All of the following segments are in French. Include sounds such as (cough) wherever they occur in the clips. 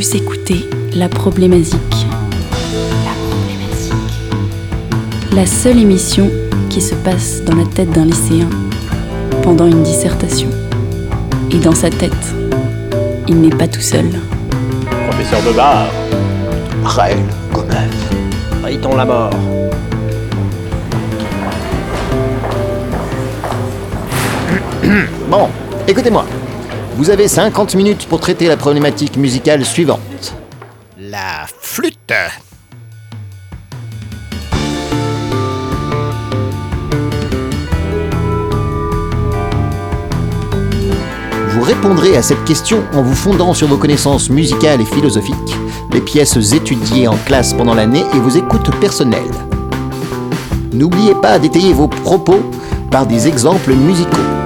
Vous écoutez La Problématique. La problématique. La seule émission qui se passe dans la tête d'un lycéen pendant une dissertation. Et dans sa tête, il n'est pas tout seul. Professeur Bebard, Raël Gomez. La mort. Bon, écoutez-moi. Vous avez 50 minutes pour traiter la problématique musicale suivante. La flûte. Vous répondrez à cette question en vous fondant sur vos connaissances musicales et philosophiques, les pièces étudiées en classe pendant l'année et vos écoutes personnelles. N'oubliez pas d'étayer vos propos par des exemples musicaux.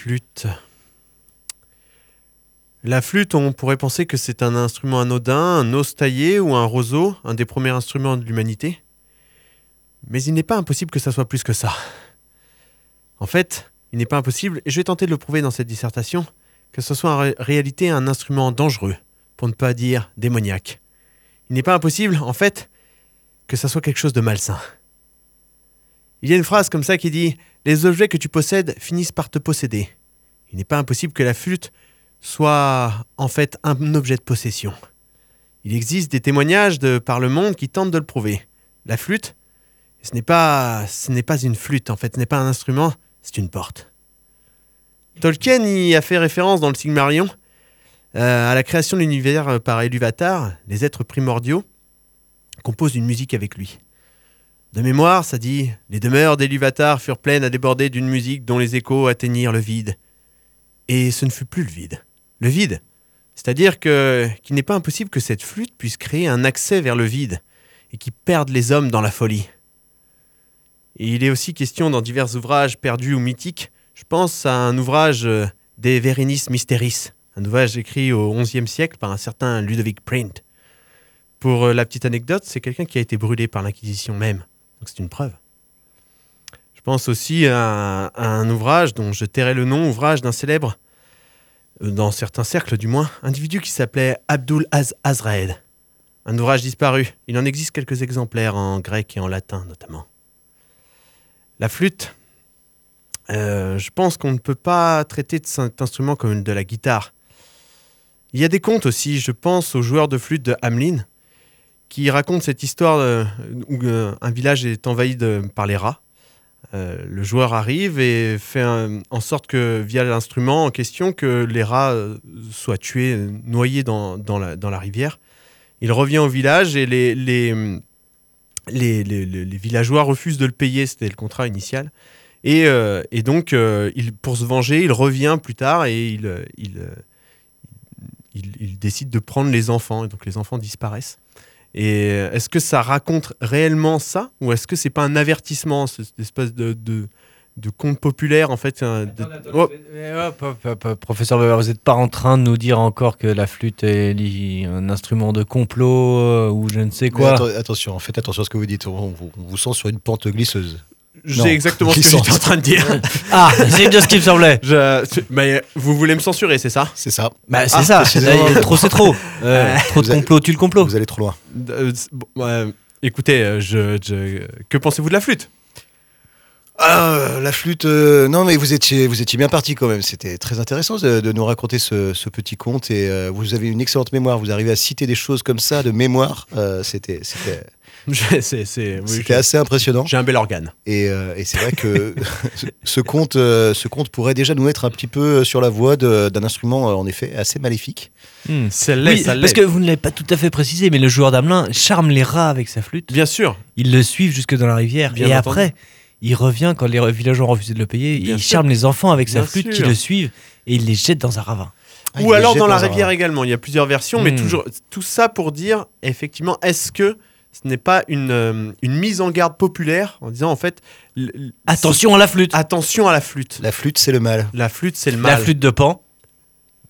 Flûte. La flûte, on pourrait penser que c'est un instrument anodin, un os taillé ou un roseau, un des premiers instruments de l'humanité. Mais il n'est pas impossible que ça soit plus que ça. En fait, il n'est pas impossible, et je vais tenter de le prouver dans cette dissertation, que ce soit en ré- réalité un instrument dangereux, pour ne pas dire démoniaque. Il n'est pas impossible, en fait, que ça soit quelque chose de malsain. Il y a une phrase comme ça qui dit Les objets que tu possèdes finissent par te posséder. Il n'est pas impossible que la flûte soit en fait un objet de possession. Il existe des témoignages de par le monde qui tentent de le prouver. La flûte, ce n'est pas, ce n'est pas une flûte en fait, ce n'est pas un instrument, c'est une porte. Tolkien y a fait référence dans le Silmarillion euh, à la création de l'univers par Iluvatar, les êtres primordiaux composent une musique avec lui. De mémoire, ça dit Les demeures d'Eluvatar furent pleines à déborder d'une musique dont les échos atteignirent le vide. Et ce ne fut plus le vide. Le vide. C'est-à-dire qu'il n'est pas impossible que cette flûte puisse créer un accès vers le vide et qui perde les hommes dans la folie. Il est aussi question dans divers ouvrages perdus ou mythiques. Je pense à un ouvrage euh, des Verinis Mysteris, un ouvrage écrit au XIe siècle par un certain Ludovic Print. Pour euh, la petite anecdote, c'est quelqu'un qui a été brûlé par l'Inquisition même. Donc c'est une preuve. Je pense aussi à, un ouvrage dont je tairai le nom, ouvrage d'un célèbre, euh, dans certains cercles du moins, individu qui s'appelait Abdul Az Azraed. Un ouvrage disparu. Il en existe quelques exemplaires en grec et en latin notamment. La flûte. Euh, je pense qu'on ne peut pas traiter cet instrument comme de la guitare. Il y a des contes aussi, je pense au joueur de flûte de Hamelin, qui raconte cette histoire euh, où euh, un village est envahi par les rats. Euh, le joueur arrive et fait en sorte que, via l'instrument en question, que les rats soient tués, noyés dans, la, rivière. Il revient au village et les, villageois refusent de le payer, c'était le contrat initial. Et, donc, pour se venger, il revient plus tard et il décide de prendre les enfants. Et donc, les enfants disparaissent. Et euh, est-ce que ça raconte réellement ça Ou est-ce que c'est pas un avertissement, ce- cette espèce de, de, de conte populaire en fait de- hop, hop, hop, hop. Professeur Weber, vous n'êtes pas en train de nous dire encore que la flûte est un instrument de complot euh, ou je ne sais quoi. atten- attention, faites attention à ce que vous dites. On, vous- on vous sent sur une pente glisseuse. C'est exactement ce que j'étais en train de dire. (laughs) Ah, c'est bien ce qui me semblait. Je- mais vous voulez me censurer, c'est ça? C'est ça. Bah, c'est Ah, ça. Là, trop, c'est trop. (laughs) Euh, trop de complot, tu le complot. Vous allez trop loin. Euh, c'est- bon, euh, Écoutez, euh, je, je- que pensez-vous de la flûte? Ah, la flûte. euh, non, mais vous étiez, vous étiez bien parti quand même. C'était très intéressant de, de nous raconter ce, ce petit conte. Et euh, vous avez une excellente mémoire. Vous arrivez à citer des choses comme ça de mémoire. Euh, c'était, c'était, (laughs) Oui, c'était assez impressionnant. J'ai un bel organe. Et, euh, et c'est vrai que (laughs) ce conte, euh, ce conte pourrait déjà nous mettre un petit peu sur la voie d'un instrument, euh, en effet, assez maléfique. Hmm. Celle-là, Oui, ça parce que vous ne l'avez pas tout à fait précisé, mais le joueur d'Amelin charme les rats avec sa flûte. Bien sûr. Ils le suivent jusque dans la rivière. Bien et entendu. après, il revient quand les villageois ont refusé de le payer. Bien il sûr. charme les enfants avec sa flûte qui le suivent et il les jette dans un ravin. Ah, Ou alors dans la rivière également. Il y a plusieurs versions, mais Hmm. toujours tout ça pour dire effectivement, est-ce que ce n'est pas une, euh, une mise en garde populaire en disant en fait Attention à la flûte. attention à la flûte. La flûte, c'est le mal. La flûte, c'est le La mal. flûte de Pan,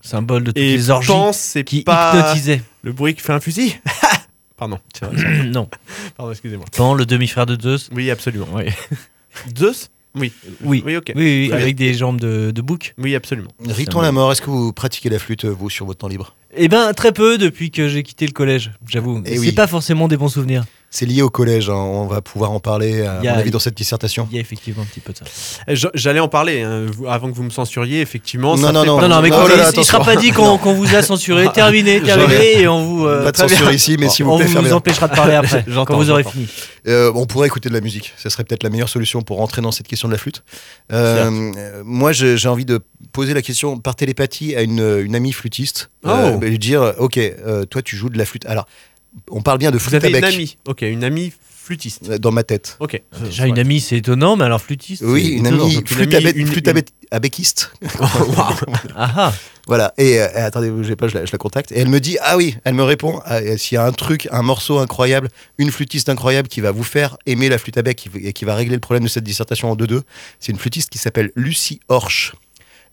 symbole de toutes Et les orgies pense, c'est qui pas hypnotisait. le bruit qui fait un fusil. (laughs) Pardon, c'est vrai. non, (laughs) Pardon, excusez-moi. Pan, le demi-frère de Zeus. Oui, absolument. Oui, (laughs) Zeus Oui. oui, Oui, ok. oui, avec des jambes de, de bouc. Oui, absolument. Riton la mort, est-ce que vous pratiquez la flûte, vous, sur votre temps libre? Eh ben, très peu depuis que j'ai quitté le collège, j'avoue. Eh C'est oui. pas forcément des bons souvenirs. C'est lié au collège, hein, on va pouvoir en parler, à y a- mon avis, dans cette dissertation. Il y a effectivement un petit peu de ça. Eh, J'allais en parler hein, vous- avant que vous me censuriez, effectivement. Non, ça non, non, Non, non, mais quand là il- il, sera pas dit qu'on vous a censuré. (laughs) Terminé, terminé, et on vous. euh, Pas de censure ici, mais s'il vous on plaît, vous fermez-la. empêchera de parler après, (laughs) quand vous aurez fini. Euh, on pourrait écouter de la musique, ça serait peut-être la meilleure solution pour rentrer dans cette question de la flûte. Euh, euh, moi, j'ai envie de poser la question par télépathie à une, une amie flûtiste. Euh, Oh. et lui dire, ok, euh, toi tu joues de la flûte. Alors, on parle bien de Vous flûte à avez une bec amie. Ok, une amie flûtiste. euh, dans ma tête. Ok. Déjà, une amie, c'est étonnant, mais alors flûtiste. Oui, c'est une étonnant. amie donc flûte, à, bec- une- flûte à, bec- à becquiste. Ah ah. Voilà. Et, euh, et attendez, pas, je la, je la contacte. Et elle me dit, ah oui, elle me répond, ah, et s'il y a un truc, un morceau incroyable, une flûtiste incroyable qui va vous faire aimer la flûte à bec qui- et qui va régler le problème de cette dissertation en 2-2, c'est une flûtiste qui s'appelle Lucie Horsch.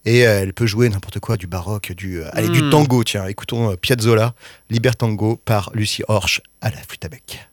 Et euh, elle peut jouer n'importe quoi, du baroque, du, euh, allez, du Hmm. tango. Tiens, écoutons euh, Piazzolla, Libertango par Lucie Horsch à la flûte à bec.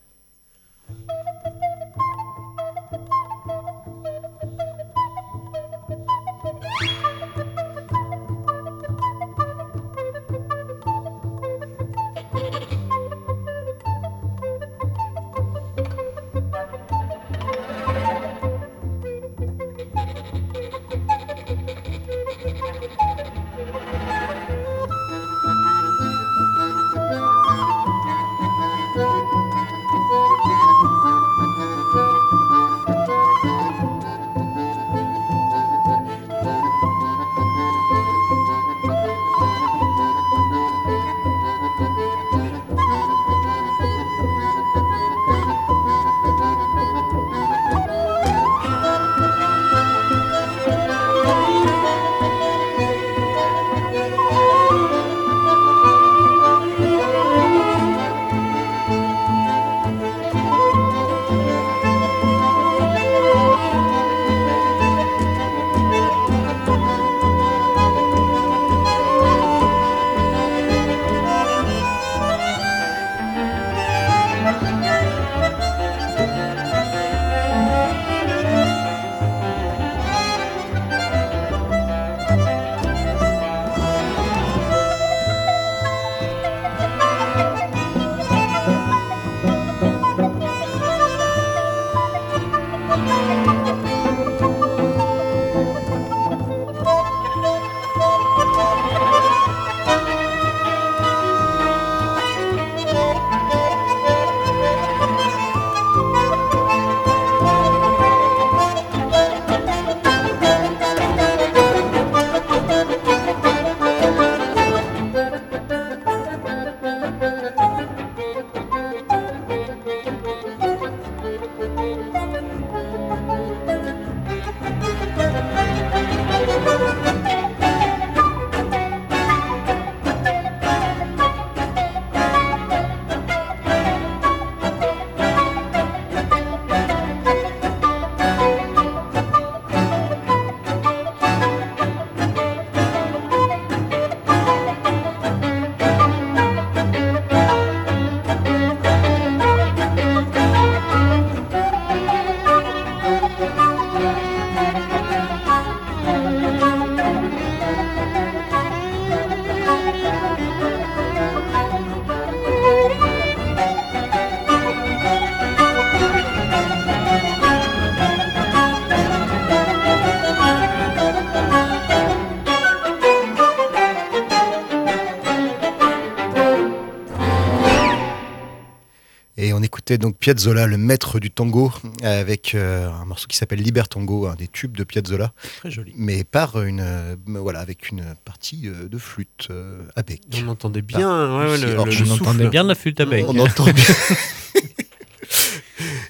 Donc Piazzolla, le maître du tango, avec euh, un morceau qui s'appelle Libertango, un des tubes de Piazzolla, Très joli. mais par une, euh, voilà, avec une partie euh, de flûte euh, à bec. On entendait bien ouais, ouais, le, le On entendait bien de la flûte à bec. On entend bien. (laughs)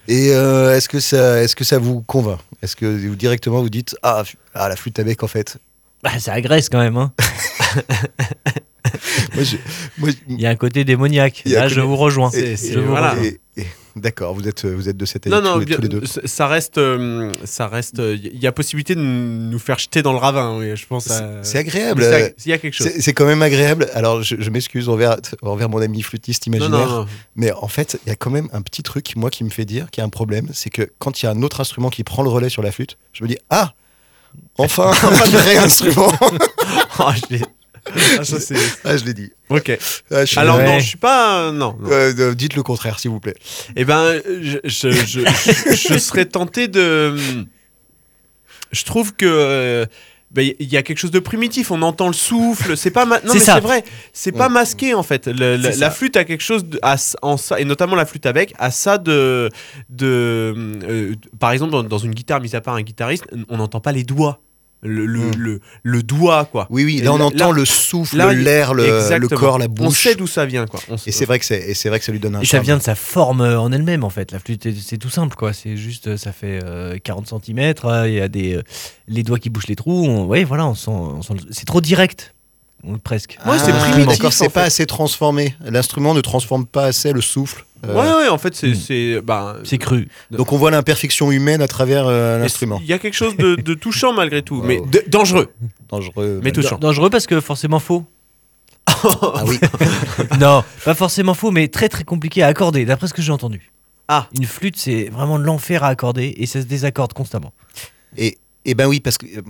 Et euh, est-ce que ça, est-ce que ça vous convainc? Est-ce que vous directement vous dites ah, ah, la flûte à bec en fait Bah, ça agresse quand même. Hein. (laughs) Moi, je- moi, Il y a un côté démoniaque. Là, côté- je vous rejoins. voilà. D'accord, vous êtes, vous êtes de cette Non, année non, tous, les- bien- tous les deux. ça reste, euh, ça reste. Il y a possibilité de nous faire jeter dans le ravin. Oui, je pense. C'est à- c'est agréable. Euh, Il y a quelque chose. C'est quand même agréable. Alors, je, je m'excuse envers, envers mon ami flûtiste Non, imaginaire. non, non. Mais en fait, il y a quand même un petit truc, moi, qui me fait dire qu'il y a un problème. C'est que quand il y a un autre instrument qui prend le relais sur la flûte, je me dis Ah Enfin, (laughs) un vrai instrument je l'ai- Ah, ça, c'est- Ah, je l'ai dit. Ok. Ah, je Alors Ouais. non, je suis pas. Non. non. Euh, euh, dites le contraire, s'il vous plaît. Eh ben, je, je, je, je- je serais tenté de. Je trouve que. euh, ben, Il y a quelque chose de primitif, on entend le souffle, c'est pas ma- non C'est mais ça. c'est vrai, c'est pas masqué en fait. Le- la, flûte a quelque chose de, a s- en ça et notamment la flûte avec a ça de de euh, par exemple dans, dans une guitare mise à part un guitariste, on n'entend pas les doigts, le le, Mm. le, le doigt quoi. Oui, oui, là, on là- entend là- le souffle, l'air, le, corps, la On bouche. sait d'où ça vient quoi. On Et c'est vrai que c'est et c'est vrai que ça lui donne un Et ça vient de sa forme euh, en elle-même, en fait. La flûte, est- c'est tout simple, quoi. C'est juste, euh, ça fait euh, 40 cm. Il y a des, euh, les doigts qui bouchent les trous. On, ouais, voilà, on sent, on c'est trop direct. Presque. Ouais, c'est Ah, primitif, D'accord, c'est pas fait. assez transformé. L'instrument ne transforme pas assez le souffle. Euh, Ouais ouais, en fait c'est Mm. c'est bah, C'est cru. Donc on voit l'imperfection humaine à travers euh, l'instrument. Il y a quelque chose de, de touchant malgré tout, mais Oh. de- dangereux, Dangereux. mais touchant. Dangereux parce que forcément faux. Ah oui. (laughs) non, pas forcément faux, mais très très compliqué à accorder, d'après ce que j'ai entendu. Ah. Une flûte, c'est vraiment de l'enfer à accorder et ça se désaccorde constamment. Et, et ben oui, parce que euh,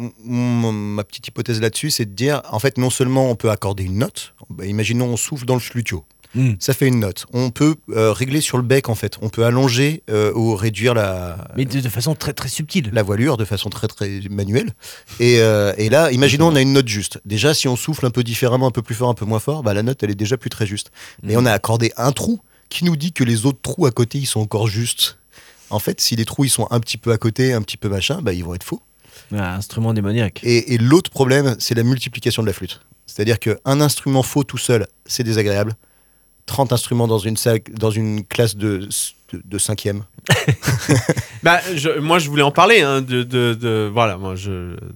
ma petite hypothèse là-dessus, c'est de dire, en fait, non seulement on peut accorder une note, bah, imaginons on souffle dans le flutio, Hmm. ça fait une note. On peut euh, régler sur le bec, en fait. On peut allonger euh, ou réduire la, Mais de, de façon très très subtile. la voilure de façon très très manuelle. Et, euh, et là, imaginons on a une note juste. Déjà, si on souffle un peu différemment, un peu plus fort, un peu moins fort, bah, la note elle est déjà plus très juste. Mais Mhm. on a accordé un trou qui nous dit que les autres trous à côté ils sont encore justes. En fait, si les trous ils sont un petit peu à côté, un petit peu machin, bah, ils vont être faux. Un instrument démoniaque. Et, et l'autre problème, c'est la multiplication de la flûte. C'est-à-dire qu'un instrument faux tout seul, c'est désagréable. 30 instruments dans une, salle, dans une classe de, de, de cinquième. (laughs) (laughs) Bah, je- moi, je voulais en parler, hein, de, de, de- voilà, moi, je,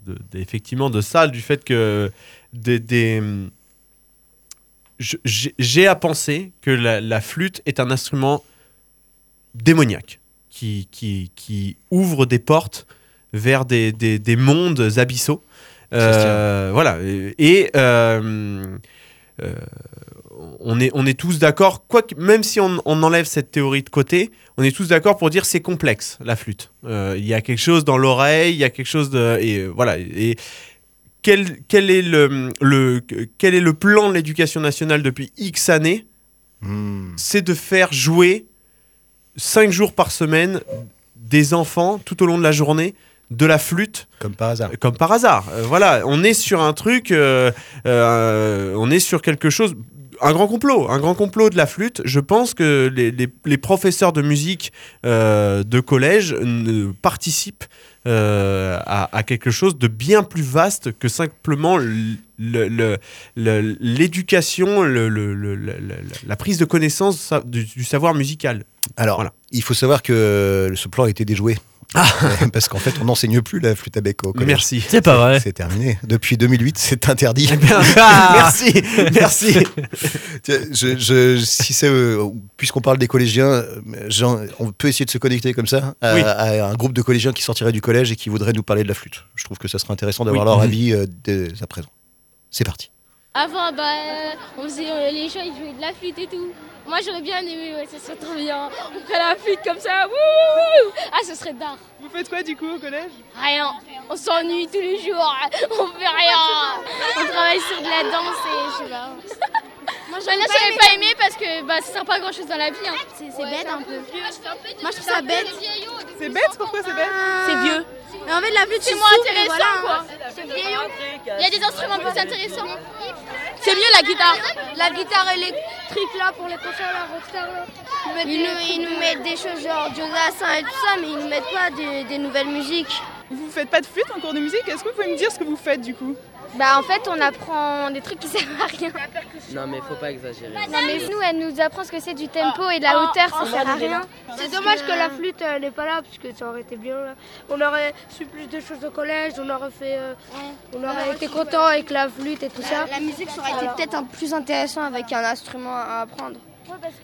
de- de- effectivement, de ça, du fait que des, des- je- j'ai j'ai à penser que la, la flûte est un instrument démoniaque qui, qui, qui ouvre des portes vers des, des, des mondes abyssaux. Euh, voilà. Et, euh, euh, on, est, on est tous d'accord, même si on, on enlève cette théorie de côté, on est tous d'accord pour dire c'est complexe la flûte. Il y a quelque chose dans l'oreille, il y a quelque chose de et voilà. Et quel, quel est le, le quel est le plan de l'éducation nationale depuis X années? Hmm. C'est de faire jouer cinq jours par semaine des enfants tout au long de la journée de la flûte Comme par hasard. comme par hasard. Euh, voilà, on est sur un truc, euh, euh, on est sur quelque chose, un grand complot, un grand complot de la flûte. Je pense que les, les- les professeurs de musique de collège participent à, à quelque chose de bien plus vaste que simplement l'éducation, la prise de connaissance sa- du, du savoir musical. Alors, Voilà. il faut savoir que ce plan a été déjoué. (laughs) Parce qu'en fait, on n'enseigne plus la flûte à bec au collège. Merci. C'est pas vrai. C'est terminé. Depuis 2008, c'est interdit. (laughs) merci, merci. Je, je- si c'est, euh, puisqu'on parle des collégiens, euh, Jean, on peut essayer de se connecter comme ça à, Oui. à un groupe de collégiens qui sortirait du collège et qui voudrait nous parler de la flûte. Je trouve que ça serait intéressant d'avoir Oui. leur Mhm. avis euh, dès à présent. C'est parti. Avant, bah, on faisait, euh, les gens ils jouaient de la flûte et tout. Moi j'aurais bien aimé, ouais, ça serait trop bien. On ferait la flûte comme ça, wouh Ah, ce serait d'art. Vous faites quoi du coup au collège? Rien. On s'ennuie tous les jours, (laughs) on fait rien. On travaille sur de la danse et je sais pas. Moi j'aurais pas, aimé parce que bah, ça sert pas à grand chose dans la vie. hein. C'est bête un peu. Moi je trouve ça bête. C'est bête Pourquoi c'est bête C'est vieux. Mais en fait la flûte c'est moins intéressant quoi. C'est vieillot. Il y a des instruments plus intéressants. C'est mieux la guitare. La guitare électrique là pour les concerts là, rockstar là. Ils nous, ils nous mettent des choses genre Joe Dassin et tout ça, mais ils nous mettent pas des, des nouvelles musiques. Vous faites pas de flûte en cours de musique? Est-ce que vous pouvez me dire ce que vous faites du coup? Bah en fait on apprend des trucs qui servent à rien. Non mais faut pas exagérer. Non mais nous elle nous apprend ce que c'est du tempo et de la hauteur, ça sert à rien. C'est dommage que la flûte elle n'est pas là parce que ça aurait été bien. là. On aurait su plus de choses au collège, on aurait fait, euh, on aurait été content avec la flûte et tout ça. La musique ça aurait été peut-être un plus intéressant avec un instrument à apprendre.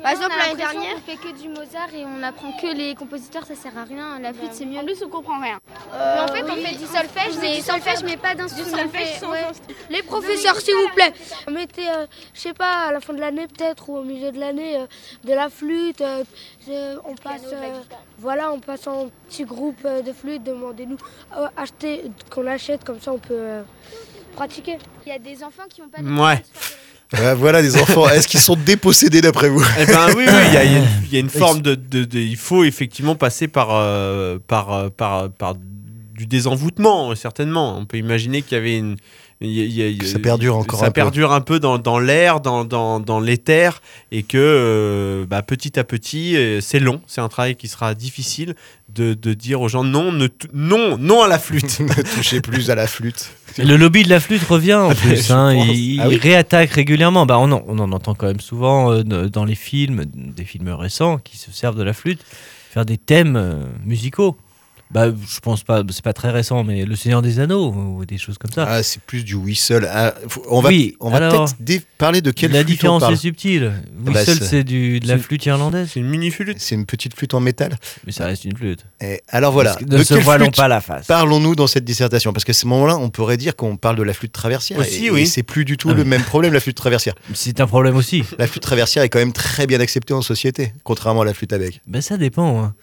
Par exemple, l'année dernière- on fait que du Mozart et on apprend que les compositeurs, ça sert à rien. La flûte c'est mieux. En plus on comprend rien. Mais en fait on fait du solfège, on mais du solfège solfège. mais pas d'instrument. Ouais. Les professeurs s'il vous plaît, mettez, euh, je sais pas, à la fin de l'année peut-être ou au milieu de l'année, euh, de la flûte. euh, euh, on passe, euh, voilà, on passe en petit groupe euh, de flûte. Demandez-nous euh, acheter, qu'on achète comme ça on peut euh, pratiquer. Il y a des enfants qui ont pas de Ouais. Voilà les enfants. Est-ce qu'ils sont dépossédés d'après vous Eh ben oui, oui, il y a, il y a une- (laughs) il y a une forme de, de- de- Il faut effectivement passer par, euh, par, euh, par, par du désenvoûtement, certainement. On peut imaginer qu'il y avait une. Il y a- il y a- il y a- Ça perdure encore Ça un peu. perdure un peu dans, dans l'air, dans, dans, dans l'éther, et que euh, bah, petit à petit, euh, c'est long. C'est un travail qui sera difficile de, de dire aux gens non, ne non, non à la flûte. (laughs) Ne touchez plus à la flûte. Le lobby de la flûte revient en (laughs) plus. Hein, il Ah oui il réattaque régulièrement. Bah, on, en, on en entend quand même souvent euh, dans les films, des films récents qui se servent de la flûte, faire des thèmes euh, musicaux. Bah, je pense pas, c'est pas très récent, mais Le Seigneur des Anneaux ou des choses comme ça. Ah, c'est plus du whistle. Ah, on va, Oui, on va peut-être parler de quelle la flûte on différence parle. est subtile. bah, Whistle, c'est- c'est du- de la flûte irlandaise. C'est une mini flûte. C'est une petite flûte en métal. Mais ça reste une flûte. Et alors voilà. Ne de se voilons pas la face. Parlons-nous dans cette dissertation? Parce qu'à ce moment-là, on pourrait dire qu'on parle de la flûte traversière. Aussi, et, oui. et c'est plus du tout Ah le oui. même problème la flûte traversière. C'est un problème aussi. La flûte traversière est quand même très bien acceptée en société, contrairement à la flûte à bec. Ben ça dépend. hein.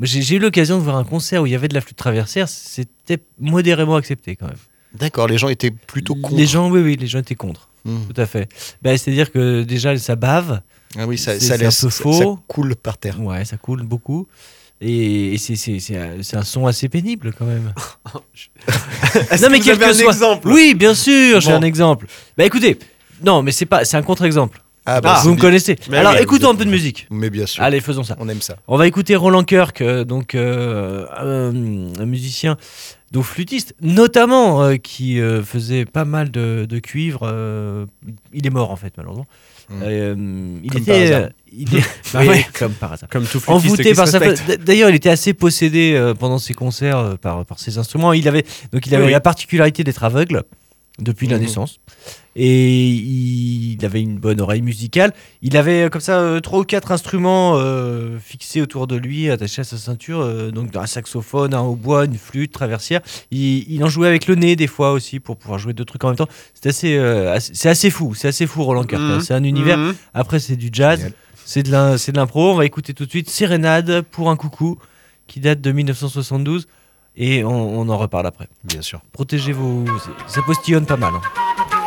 J'ai eu l'occasion de voir un concert où il y avait de la flûte traversière, c'était modérément accepté quand même. D'accord, les gens étaient plutôt contre. Les gens, oui, oui, les gens étaient contre. Hmm. Tout à fait. Ben, C'est-à-dire que déjà, ça bave. Ah oui, ça, C'est- ça c'est un laisse, peu faux. ça coule par terre. Ouais, ça coule beaucoup. Et, et c'est- un, son assez pénible quand même. (laughs) Non, mais quel que un soit- exemple? Oui, bien sûr, j'ai un exemple. Bah écoutez, non, mais c'est pas, c'est un contre-exemple. Ah, bah, vous me connaissez. Mais Alors oui, écoutons un peu de musique. Mais bien sûr, Allez, faisons ça. on aime ça. On va écouter Roland Kirk, euh, donc euh, un, un musicien, donc flûtiste, notamment euh, qui euh, faisait pas mal de, de cuivre. euh, il est mort en fait malheureusement. Mm. Euh, il Comme était, par hasard. euh, il est- (laughs) Bah oui, ouais. comme par hasard. Comme tout flûtiste Envoûté par sa. respecte. D'ailleurs, il était assez possédé euh, pendant ses concerts euh, par, par ses instruments. Il avait donc il avait oui. la particularité d'être aveugle depuis la Mhm. naissance et il avait une bonne oreille musicale. Il avait euh, comme ça euh, trois ou quatre instruments euh, fixés autour de lui, attachés à sa ceinture, euh, donc un saxophone, un hautbois, une flûte, traversière. Il, il en jouait avec le nez des fois aussi pour pouvoir jouer deux trucs en même temps. C'est assez, euh, assez- c'est assez fou, c'est assez fou Roland hein. Mhm. C'est un univers. Mhm. Après, c'est du jazz, c'est de l'impro. On va écouter tout de suite Sérénade pour un coucou qui date de 1972 et on, en reparle après. Bien sûr. Protégez vos. Ça postillonne pas mal. hein.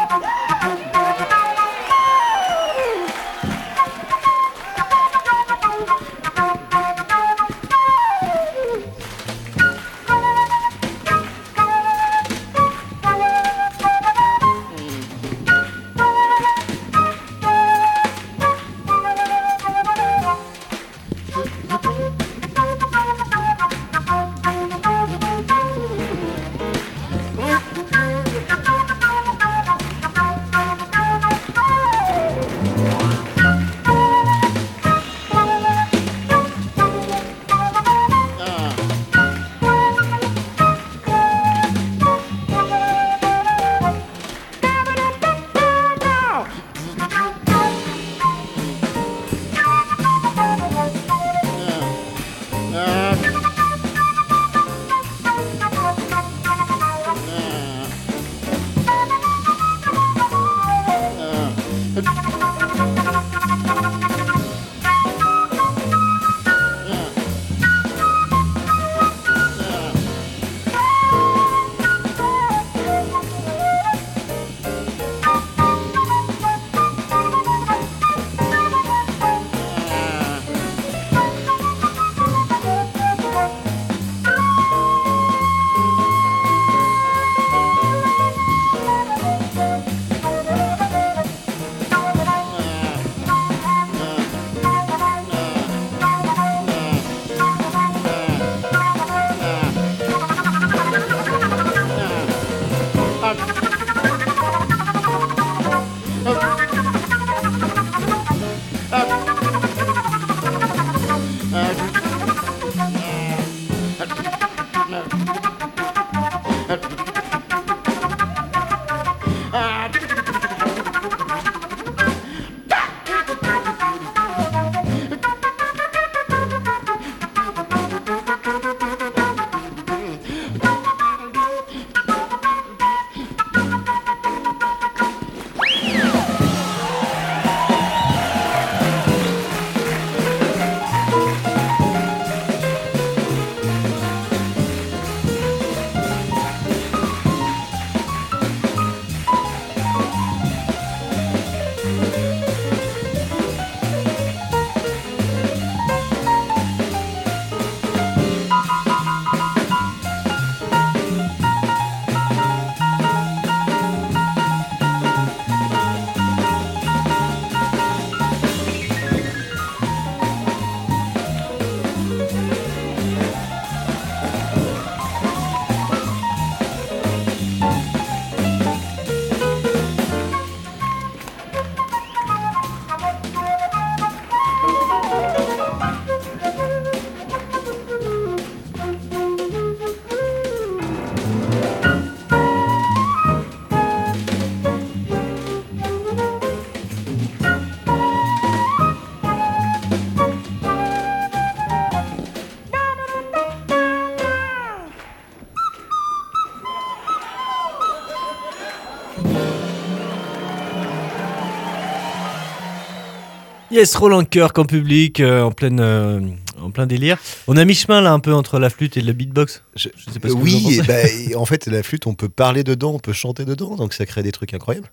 Yes, Roland Kirk en public, euh, en, pleine, euh, en plein délire. On a mi-chemin là un peu entre la flûte et le beatbox. Je- sais pas ce que vous en oui, pensez. bah, et en fait, la flûte, on peut parler dedans, on peut chanter dedans, donc ça crée des trucs incroyables.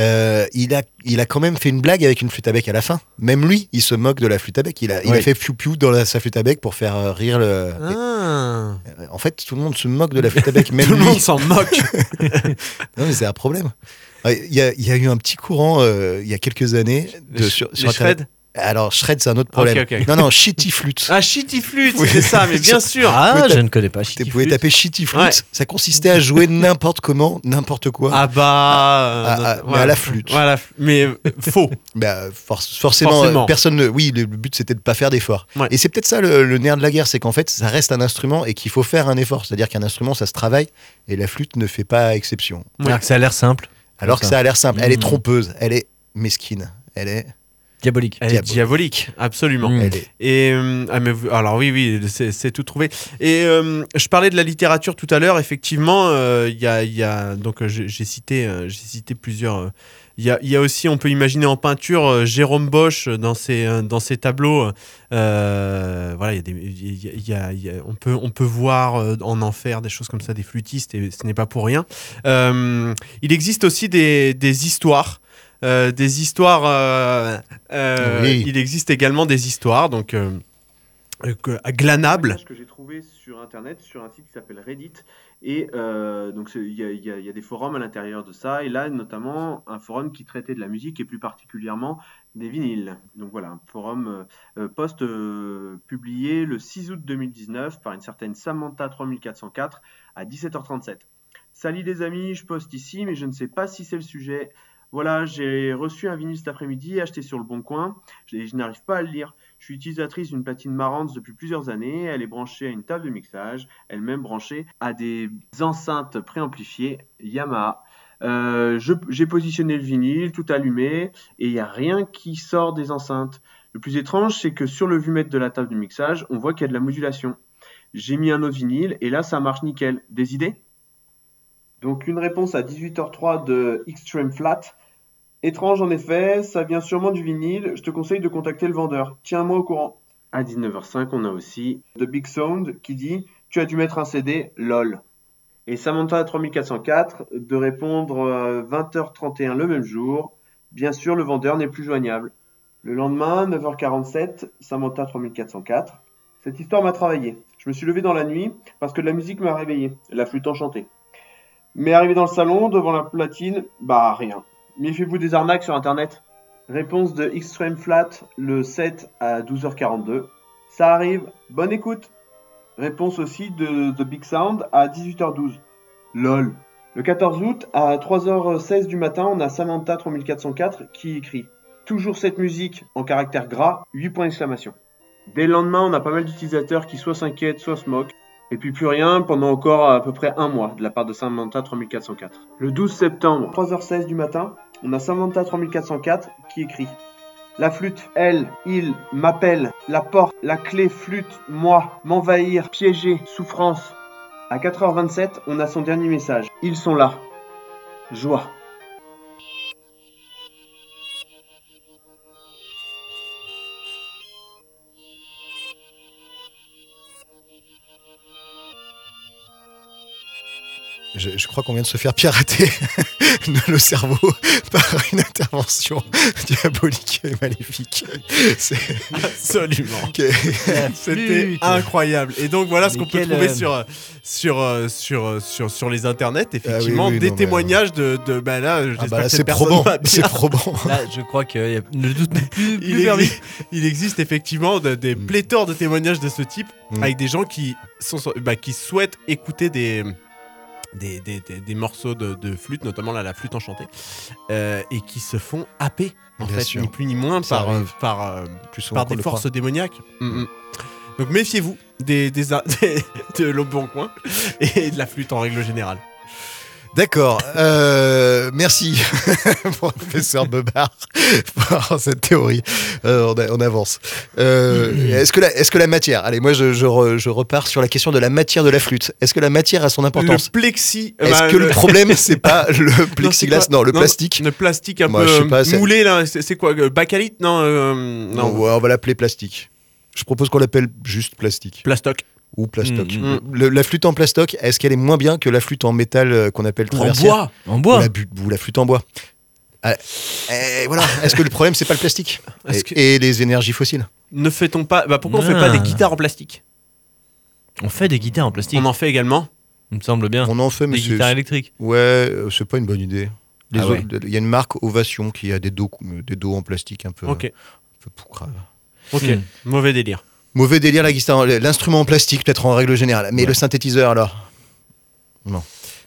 Euh, il, a, il a quand même fait une blague avec une flûte à bec à la fin. Même lui, il se moque de la flûte à bec. Il a, il a Oui. fait piou-piou dans la- sa flûte à bec pour faire euh, rire le. Ah. En fait, tout le monde se moque de la flûte à bec, (laughs) même Tout le lui. monde s'en moque. (laughs) non, mais c'est un problème. Ouais, Il y, a, il y a eu un petit courant euh, il y a quelques années de, Les sur, sur Internet. shred Alors, shred, c'est un autre problème. Non, non, shitty flûte. Ah, shitty flûte, Oui. c'est ça, mais bien (laughs) sûr. Ah, Vous pouvez je ne connais pas. Tu Shitty pouvais Flute. taper shitty. Ouais. Ça consistait à jouer n'importe comment, n'importe quoi. Ah bah. Ah, euh, ah, mais à la flûte. Voilà, mais euh, faux. (laughs) Bah, for- forcément, Forcément. euh, personne ne. Oui, le but c'était de pas faire d'effort. Ouais. Et c'est peut-être ça le, le nerf de la guerre, c'est qu'en fait, ça reste un instrument et qu'il faut faire un effort. C'est-à-dire qu'un instrument, ça se travaille et la flûte ne fait pas exception. Alors que ça a l'air simple. Alors que ça a l'air simple. Elle est Mmh. trompeuse, elle est mesquine, elle est. Diabolique. Elle est diabolique, absolument. Elle est. Et euh, ah, mais alors oui, oui, c'est tout trouvé. Et euh, je parlais de la littérature tout à l'heure. Effectivement, euh, il y, a, il y a donc j'ai cité, euh, j'ai cité plusieurs. euh, Il y, a, il y a aussi, on peut imaginer en peinture, euh, Jérôme Bosch dans ses, dans ses tableaux. euh, voilà, il y a des, il y a- il y a- il y a- on, peut, on peut voir euh, en enfer des choses comme ça, des flûtistes, et ce n'est pas pour rien. Euh, il existe aussi des, des histoires. Euh, des histoires. euh, euh, Oui. Il existe également des histoires, donc euh, euh, que- glanables. que j'ai trouvé sur internet sur un site qui s'appelle Reddit et euh, donc il y, a- y y des forums à l'intérieur de ça et là notamment un forum qui traitait de la musique et plus particulièrement des vinyles. Donc voilà, un forum post euh, publié le 6 août 2019 par une certaine Samantha 3404 à 17h37. Salut les amis, je poste ici mais je ne sais pas si c'est le sujet. Voilà, j'ai reçu un vinyle cet après-midi acheté sur le bon coin et je n'arrive pas à le lire. Je suis utilisatrice d'une platine Marantz depuis plusieurs années. Elle est branchée à une table de mixage, elle-même branchée à des enceintes préamplifiées Yamaha. Euh, je- J'ai positionné le vinyle, tout allumé, et il n'y a rien qui sort des enceintes. Le plus étrange, c'est que sur le vumètre de la table de mixage, on voit qu'il y a de la modulation. J'ai mis un autre vinyle, et là, ça marche nickel. Des idées? Donc une réponse à 18h03 de Extreme Flat. Étrange en effet, ça vient sûrement du vinyle. Je te conseille de contacter le vendeur. Tiens-moi au courant. À 19h05, on a aussi The Big Sound qui dit Tu as dû mettre un CD, lol. Et Samantha 3404 de répondre euh, 20h31 le même jour. Bien sûr, le vendeur n'est plus joignable. Le lendemain, 9h47, Samantha 3404. Cette histoire m'a travaillé. Je me suis levé dans la nuit parce que de la musique m'a réveillé. La flûte enchantée. Mais arrivé dans le salon, devant la platine, bah rien. Méfiez-vous des arnaques sur internet. Réponse de Extreme Flat le 7 à 12h42. Ça arrive, bonne écoute. Réponse aussi de The Big Sound à 18h12. LOL. Le 14 août à 3h16 du matin, on a Samantha 3404 qui écrit Toujours cette musique en caractère gras, 8 points d'exclamation. Dès le lendemain, on a pas mal d'utilisateurs qui soit s'inquiètent, soit se moquent. Et puis plus rien pendant encore à peu près un mois de la part de Samantha 3404. Le 12 septembre, 3h16 du matin, on a Samantha 3404 qui écrit La flûte, elle, il, m'appelle, la porte, la clé, flûte, moi, m'envahir, piéger, souffrance. À 4h27, on a son dernier message. Ils sont là. Joie. Je, je crois qu'on vient de se faire pirater (laughs) le cerveau (laughs) par une intervention (laughs) diabolique et maléfique. C'est Absolument. C'était incroyable. Et donc voilà ce qu'on peut trouver euh, sur sur euh, sur euh, sur sur les internets. Effectivement, Ah oui, des non, mais, témoignages de de bah là, Ah bah que là, cette c'est personne probant. C'est probant. Là, je crois que le doute n'est plus, plus Il, permis. existe, il existe effectivement de- des pléthores de témoignages de ce type Mm. avec des gens qui sont bah, qui souhaitent écouter des des, des, des- des morceaux de, de flûte, notamment là, la flûte enchantée, euh, et qui se font happer, en Bien fait, sûr. ni plus ni moins, Ça par, euh, par, euh, Plus par des forces croit. démoniaques. Mm, mm. Donc méfiez-vous des, des, des- (laughs) de l'Auboncoin et de la flûte en règle générale. D'accord. Euh, merci, (laughs) professeur Bebard, pour cette théorie. Euh, on, a- on avance. Euh, est-ce que la, est-ce que la matière Allez, moi je, je, re- je repars sur la question de la matière de la flûte. Est-ce que la matière a son importance Le plexi. Est-ce bah, que le problème (laughs) c'est pas le plexiglas Non, le plastique. Le plastique un Moi, peu pas, moulé là. C'est c'est quoi Bacalite Non. euh, non. On va l'appeler plastique. Je propose qu'on l'appelle juste plastique. Plastoc. Ou plastoc. Mm, mm. Le- la flûte en plastoc, est-ce qu'elle est moins bien que la flûte en métal euh, qu'on appelle En traversière bois. En ou bois. la, bu- ou la flûte en bois Ah, eh, voilà. Est-ce que le problème c'est pas le plastique (laughs) et, que- et les énergies fossiles Ne fait-on pas Bah pourquoi on fait Ah. pas des guitares en plastique On fait des guitares en plastique. On en fait également. Il me semble bien. On en fait, mais Des guitares électriques. Ouais, euh, c'est pas une bonne idée. Ah ouais. Il y a une marque Ovation qui a des dos, des dos en plastique un peu, Ok. un peu. Ok. Hmm. Mauvais délire. Mauvais délire la guitare, l'instrument en plastique peut-être en règle générale, mais Ouais. le synthétiseur alors?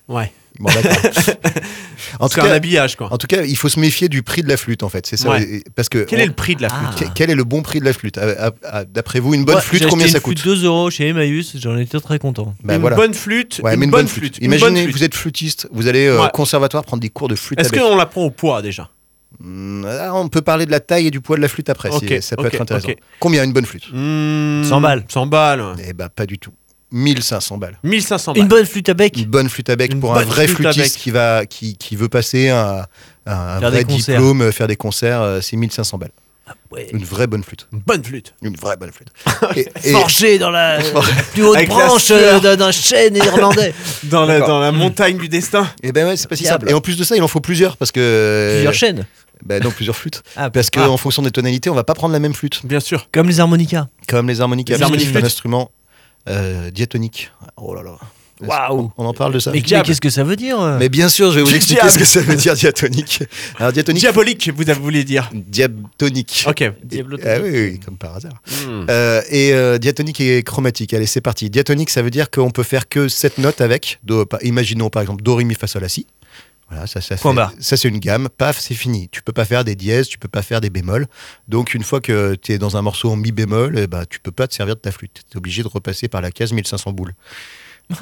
Ouais. Bon, (laughs) en, tout un cas, habillage quoi. en tout cas, il faut se méfier du prix de la flûte en fait, c'est ça. Ouais. Parce que Quel on- est le prix de la flûte Ah. que- quel est le bon prix de la flûte? À- à- à- D'après vous, une bonne Ouais, flûte, combien acheté ça une coûte flûte 2 euros chez Emmaüs, j'en étais très content. Bah, Une voilà. bonne flûte. Ouais, une, mais une bonne bonne flûte. flûte. une bonne Imaginez, flûte. vous êtes flûtiste, vous allez euh, au conservatoire prendre des cours de flûte Est-ce qu'on la prend au poids déjà? Ah, on peut parler de la taille et du poids de la flûte après, si- ça peut être intéressant. Combien une bonne flûte? 100 balles. 100 balles. Eh bah pas du tout. 1500 balles. 1500 balles. Une bonne flûte à bec? Une bonne flûte à bec Une pour un vrai flûtiste qui, va, qui, qui veut passer un, un- vrai diplôme, faire des concerts, euh, c'est 1500 balles. Ouais. Une vraie bonne flûte. Une bonne flûte. Une vraie bonne flûte. (laughs) et, dans la (laughs) plus haute Avec branche euh, d'un chêne néerlandais. (laughs) Dans la, dans la montagne du destin. et ben ouais, c'est pas si simple. Et en plus de ça, il en faut plusieurs parce que. Plusieurs chênes. Ben non, plusieurs flûtes. (laughs) Ah, Parce Ah. qu'en fonction des tonalités, on va pas prendre la même flûte. Bien sûr. Comme les harmonicas. Comme les harmonicas. Les un instrument euh, diatonique. Oh là là. Waouh. On en parle de ça Mais mais qu'est-ce que ça veut dire euh Mais bien sûr, je vais vous expliquer diable. ce que ça veut dire diatonique. Alors diatonique, Diabolique, vous avez voulu dire. diatonique. Ok. Diablotonique. Ah oui, oui, comme par hasard. Hmm. Euh, et euh, diatonique et chromatique. Allez, c'est parti. Diatonique, ça veut dire qu'on peut faire que cette note avec. Do, pa- imaginons par exemple Do, Ré, Mi, Fa, Sol, La, Si. Voilà, ça, ça, c'est une gamme. Paf, c'est fini. Tu peux pas faire des dièses, tu peux pas faire des bémols. Donc une fois que tu es dans un morceau en mi bémol, eh ben, tu peux pas te servir de ta flûte. Tu es obligé de repasser par la case 1500 boules. (laughs)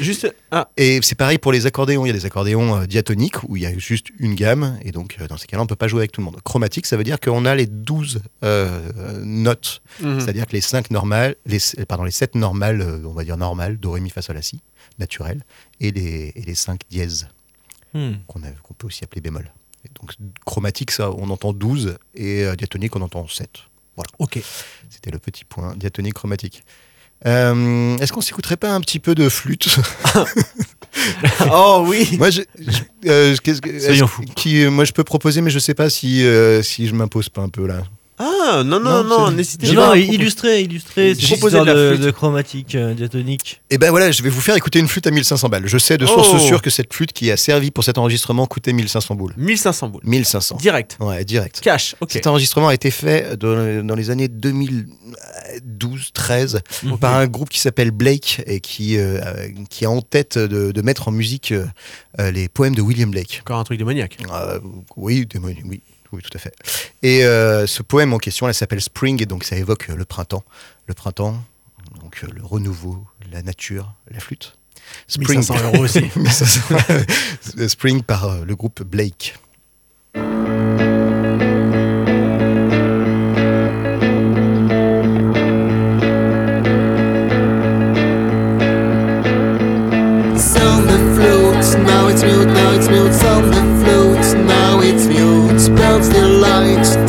Juste. Ah, Et c'est pareil pour les accordéons. Il y a des accordéons euh, diatoniques où il y a juste une gamme. Et donc, euh, dans ces cas-là, on peut pas jouer avec tout le monde. Chromatique, ça veut dire qu'on a les 12 euh, notes. mhm. C'est-à-dire que les 5 normales, les, pardon, les 7 normales, on va dire normales, Do, Ré, Mi, Fa, Sol, La, Si, naturelles, et les, et les 5 dièses, Hmm. qu'on peut aussi appeler bémol. Et donc, chromatique, ça, on entend 12, et euh, diatonique, on entend 7. Voilà. Ok. C'était le petit point diatonique chromatique. Euh, Est-ce qu'on s'écouterait pas un petit peu de flûte (laughs) Oh oui. Moi, je, je- euh, que-. Qui, moi, je peux proposer, mais je sais pas si, si je m'impose pas un peu là. Ah non Non, non n'hésitez pas. non, à illustré, illustré. C'est proposé histoire de de, chromatique euh, diatonique. Et ben voilà, je vais vous faire écouter une flûte à 1500 balles. Je sais de source Oh. sûre que cette flûte qui a servi pour cet enregistrement coûtait 1500 boules. 1500 boules. 1500. Direct. Ouais, direct. Cash. Ok. Cet enregistrement a été fait dans, dans les années 2012-13 Mhm. par un groupe qui s'appelle Blake et qui, euh, euh, qui a en tête de, de mettre en musique euh, euh, les poèmes de William Blake. Encore un truc démoniaque. Euh, oui, démoniaque, oui, oui, tout à fait. Et euh, ce poème en question, elle s'appelle Spring, et donc ça évoque euh, le printemps. Le printemps, donc euh, le renouveau, la nature, la flûte. 1500 euros aussi. (laughs) 1500. Spring par euh, le groupe Blake. Sound the flute, now it's mute, now it's mute. Sound the Lights.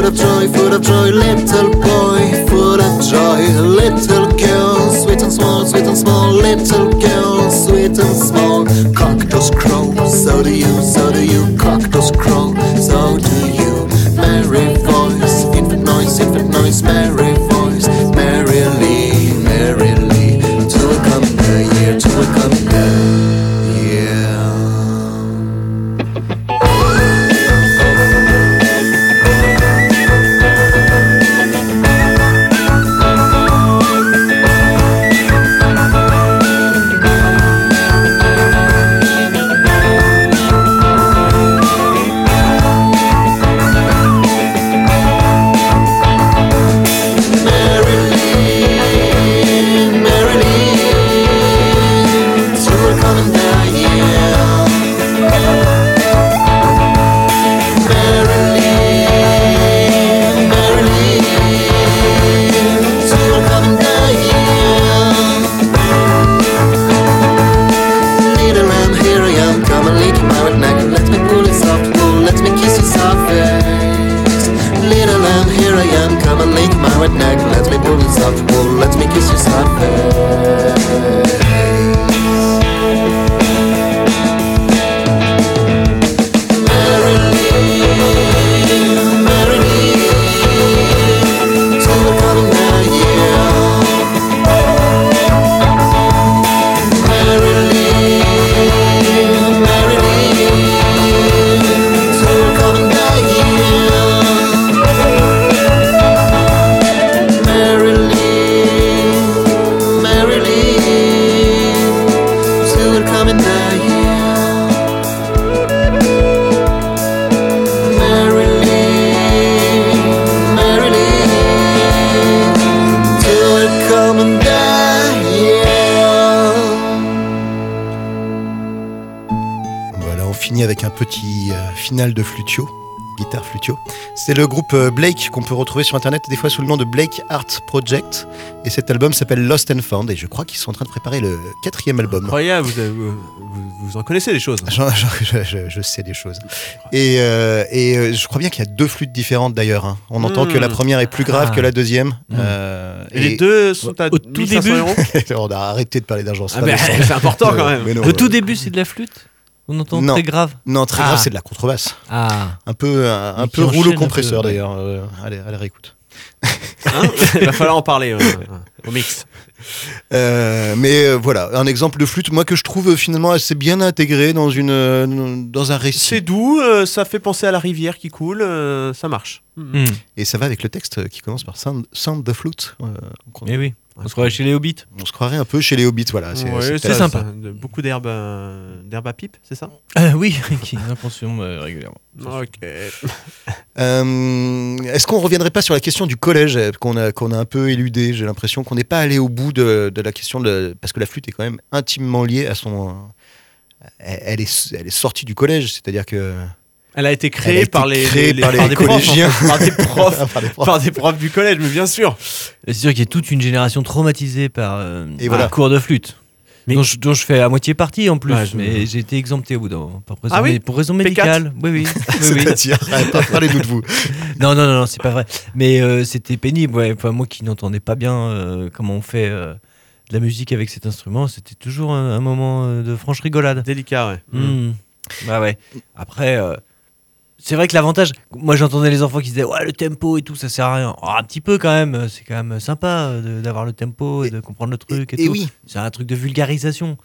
Full of joy, full of joy. Little boy, full of joy. Little de flutio, guitare flutio. C'est le groupe euh, Blake qu'on peut retrouver sur internet des fois sous le nom de Blake Art Project. Et cet album s'appelle Lost and Found. Et je crois qu'ils sont en train de préparer le quatrième album. Incroyable, vous, avez- vous, vous- en connaissez des choses. Je, je- je sais des choses. Et, euh, et euh, je crois bien qu'il y a deux flûtes différentes d'ailleurs. hein. On entend que Hmm. la première est plus grave Ah. que la deuxième. Hmm. Euh, Et les deux sont à Au tout 1500 début. euros (laughs) On a arrêté de parler d'argent. Ah (laughs) c'est important quand même. Le euh, tout début, c'est de la flûte? On entend Non. très grave Non, très Ah. grave, c'est de la contrebasse. Ah. Un peu, un, un peu rouleau compresseur d'ailleurs. Euh, allez, allez, réécoute. Hein (laughs) Il va falloir en parler euh, au mix. Euh, mais euh, voilà, un exemple de flûte, moi que je trouve euh, finalement assez bien intégré dans une, euh, dans un récit. C'est doux, euh, ça fait penser à la rivière qui coule, euh, ça marche. Hmm. Et ça va avec le texte euh, qui commence par Sound, sound the flute. euh, on- Eh oui, on se croirait chez les hobbits. On se croirait un peu chez les hobbits, voilà. C'est Ouais, sympa. de- beaucoup d'herbes euh, d'herbes à pipe, c'est ça? Ah oui, (laughs) qui consomme euh, régulièrement. Ok. (laughs) Euh, Est-ce qu'on reviendrait pas sur la question du collège euh, qu'on a, qu'on a un peu éludé J'ai l'impression qu'on n'est pas allé au bout de, de la question de parce que la flûte est quand même intimement liée à son. Elle, elle est, elle est sortie du collège, c'est-à-dire que. Elle a été créée a été par les, créée les- par les des profs, collégiens. par des (laughs) profs, Par des profs. par des profs du collège, mais bien sûr. C'est sûr qu'il y a toute une génération traumatisée par euh, Et voilà. un cours de flûte. dont, je, dont je fais à moitié partie en plus, Ouais, mais j'ai été exempté au bout d'un moment. Pour raison, Ah oui pour raison P4? médicale. Oui, oui. (laughs) oui, oui. C'est-à-dire, parlez-nous de vous. (laughs) Non, non, non, non, c'est pas vrai. Mais euh, c'était pénible. Ouais. Enfin, moi qui n'entendais pas bien euh, comment on fait euh, de la musique avec cet instrument, c'était toujours un, un moment euh, de franche rigolade. Délicat, ouais. Hmm. Ouais, ouais. Après, euh, c'est vrai que l'avantage, moi j'entendais les enfants qui disaient ouais le tempo et tout, ça sert à rien. Oh, un petit peu quand même, c'est quand même sympa euh, d'avoir le tempo et, de comprendre le truc. Et, et tout. oui. C'est un truc de vulgarisation.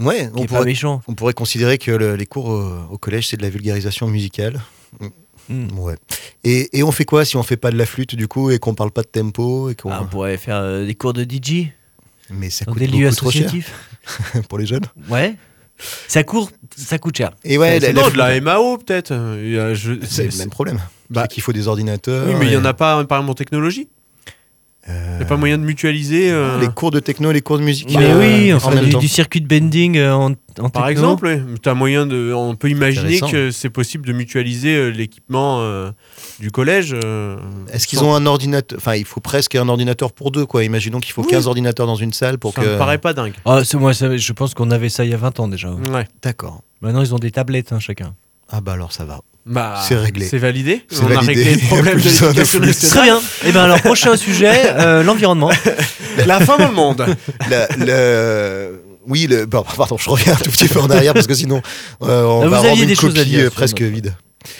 Ouais, on pourrait, méchant. on pourrait considérer que le- les cours au, au collège, c'est de la vulgarisation musicale. Hmm. Ouais. Et, et on fait quoi si on fait pas de la flûte du coup et qu'on parle pas de tempo et qu'on... Ah, on pourrait faire euh, des cours de DJ Mais ça dans coûte des lieux beaucoup trop cher associatifs. (laughs) pour les jeunes. Ouais. Ça, court, ça coûte cher. Et ouais, C'est- la- non, la de la MAO peut-être. Je- c'est le même problème. Bah, C'est qu'il faut des ordinateurs. Oui, mais il n'y en a pas, par exemple, en technologie. Il Euh, n'y a pas moyen de mutualiser. euh, Les cours de techno, les cours de musique. Mais euh, oui, en enfin, du, circuit de bending euh, en, en Par techno. exemple, tu as moyen de. On peut imaginer que c'est possible de mutualiser euh, l'équipement euh, du collège. euh, Est-ce qu'ils ont un ordinateur Enfin, il faut presque un ordinateur pour deux, quoi. Imaginons qu'il faut Oui. 15 ordinateurs dans une salle pour Ça que. me paraît pas dingue. Ah, c'est moi, ça- je pense qu'on avait ça il y a 20 ans déjà. Ouais. D'accord. Maintenant, ils ont des tablettes hein, chacun. Ah bah alors ça va. Bah, C'est réglé. C'est validé. C'est On a validé. réglé le (laughs) problème de l'éducation. Très bien. Et ben alors prochain sujet, euh, (laughs) l'environnement. La fin dans le monde. La- le- Oui, le... bon, pardon, je reviens un tout petit peu en arrière parce que sinon euh, on Ah, vous va rendre une copie euh, presque vide.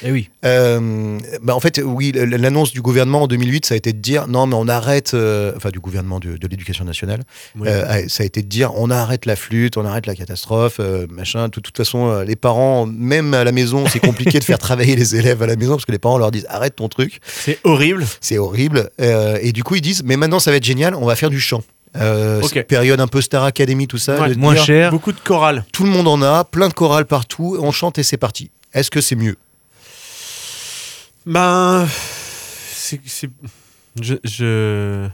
Eh oui. Euh, bah en fait, oui, l'annonce du gouvernement en 2008, ça a été de dire non, mais on arrête, euh, enfin du gouvernement de, de l'éducation nationale, Oui. euh, ça a été de dire on arrête la flûte, on arrête la catastrophe, euh, machin. De toute façon, les parents, même à la maison, c'est compliqué de faire travailler les élèves à la maison parce que les parents leur disent arrête ton truc, C'est horrible. c'est horrible. Euh, et du coup, ils disent mais maintenant ça va être génial, on va faire du chant. Euh, période un peu Star Academy, tout ça, Ouais, de Moins dire, cher. Beaucoup de chorales. tout le monde en a, plein de chorales partout, on chante et c'est parti. Est-ce que c'est mieux? Ben. C'est. c'est- Je. je...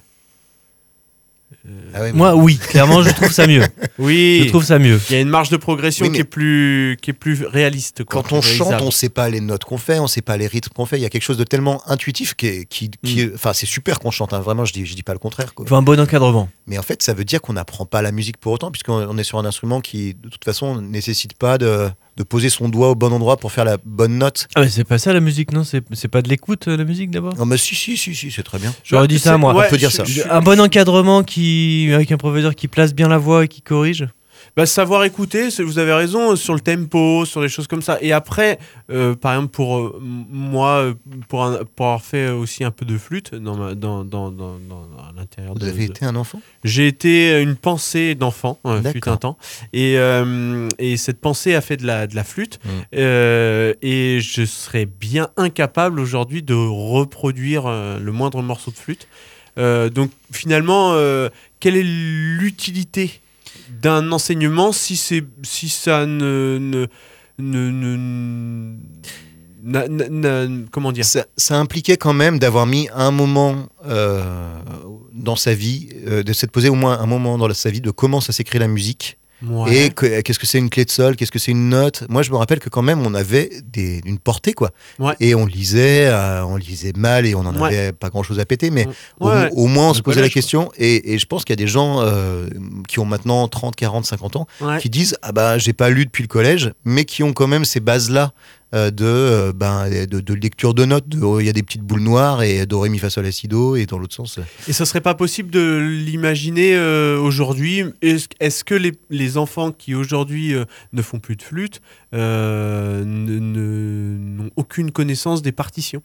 Ah ouais, Moi, oui, clairement, je trouve ça mieux. (laughs) Oui. Je trouve ça mieux. Il y a une marge de progression Oui, qui, est plus, qui est plus réaliste. quoi, Quand on chante, on sait pas les notes qu'on fait, on sait pas les rythmes qu'on fait. Il y a quelque chose de tellement intuitif qui, est- qui, qui Mm. enfin, c'est super qu'on chante. hein, vraiment, je dis, je dis pas le contraire. quoi. Il faut un bon encadrement. Mais en fait, ça veut dire qu'on n'apprend pas la musique pour autant, puisqu'on on est sur un instrument qui, de toute façon, ne nécessite pas de, de poser son doigt au bon endroit pour faire la bonne note. Ah, mais c'est pas ça la musique, non C'est c'est pas de l'écoute, euh, la musique d'abord? Non, mais si, si, si, si, c'est très bien. J'aurais dit ça, moi. ouais, On peut dire je- ça. je- Un bon encadrement qui, avec un professeur qui place bien la voix et qui corrige. Bah, savoir écouter, vous avez raison, sur le tempo, sur des choses comme ça. Et après, euh, par exemple, pour euh, moi, euh, pour, un- pour avoir fait aussi un peu de flûte dans, ma- dans, dans, dans, à l'intérieur Vous de. avez de- été un enfant? J'ai été une pensée d'enfant, euh, fut un temps. Et, et cette pensée a fait de la, de la flûte. Mm. Euh, et je serais bien incapable aujourd'hui de reproduire le moindre morceau de flûte. Donc finalement, quelle est l'utilité d'un enseignement si, si ça ne... comment dire? Ça, ça impliquait quand même d'avoir mis un moment euh, dans sa vie, euh, de s'être posé au moins un moment dans sa vie de comment ça s'écrit la musique. Ouais. Et que- qu'est-ce que c'est une clé de sol Qu'est-ce que c'est une note? Moi, je me rappelle que quand même, on avait des, une portée, quoi. Ouais. Et on lisait, euh, on lisait mal et on n'en Ouais. avait pas grand-chose à péter, mais au, Ouais. au moins, on se posait la question. Et, et je pense qu'il y a des gens euh, qui ont maintenant 30, 40, 50 ans Ouais. qui disent Ah bah, j'ai pas lu depuis le collège, mais qui ont quand même ces bases-là. Euh, de, euh, ben, de, lecture de notes, il y a des petites boules noires et do, ré, mi, fa, sol, et dans l'autre sens. euh, Et ce serait pas possible de l'imaginer aujourd'hui? Est-ce que les, enfants qui aujourd'hui ne font plus de flûte n'ont aucune connaissance des partitions?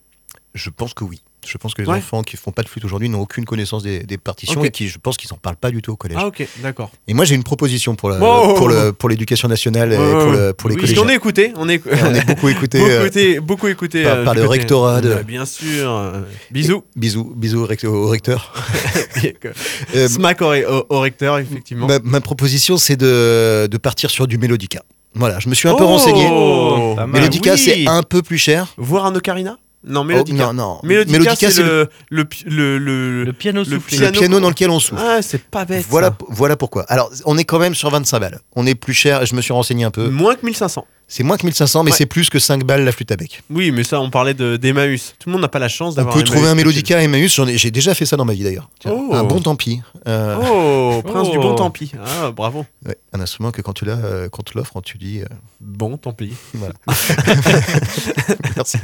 Je pense que oui. Je pense que les Ouais. enfants qui font pas de flûte aujourd'hui n'ont aucune connaissance des, des partitions et qui, je pense qu'ils en parlent pas du tout au collège. Ah ok, d'accord. Et moi, j'ai une proposition pour la- pour le pour l'éducation nationale et pour, le, pour les Oui, collégiens. On est écouté, on est, On est beaucoup écouté, (laughs) beaucoup euh, écouté, beaucoup écouté par- euh, par le côté- rectorat de- Euh, Bien sûr. bisous. Bisous, bisous au rect- au recteur. (laughs) Euh, Smack au, recteur, effectivement. ma, ma proposition, c'est de, de partir sur du mélodica. Voilà, je me suis un peu Oh, renseigné. Mélodica, Oui. c'est un peu plus cher. Voir un ocarina? Non, Mélodica. Oh, non, non. Mélodica, c'est le, le, le, le, Le piano le soufflé. Le piano dans lequel on souffle. Ah, c'est pas bête. Voilà, ça. voilà pourquoi. Alors, on est quand même sur 25 balles. On est plus cher, je me suis renseigné un peu. Moins que 1500. C'est moins que 1500, mais Ouais. c'est plus que 5 balles la flûte à bec. Oui, mais ça, on parlait de- d'Emmaüs. Tout le monde n'a pas la chance On d'avoir peut trouver un mélodica à Emmaüs, j'en ai- j'ai déjà fait ça dans ma vie d'ailleurs. Oh. Un bon tant pis. Euh. Oh, prince du Oh. bon tant pis. Ah, bravo. ouais, un instrument que quand tu l'as, euh, quand tu l'offres, tu dis. euh, Bon, tant pis. voilà. (laughs) Merci.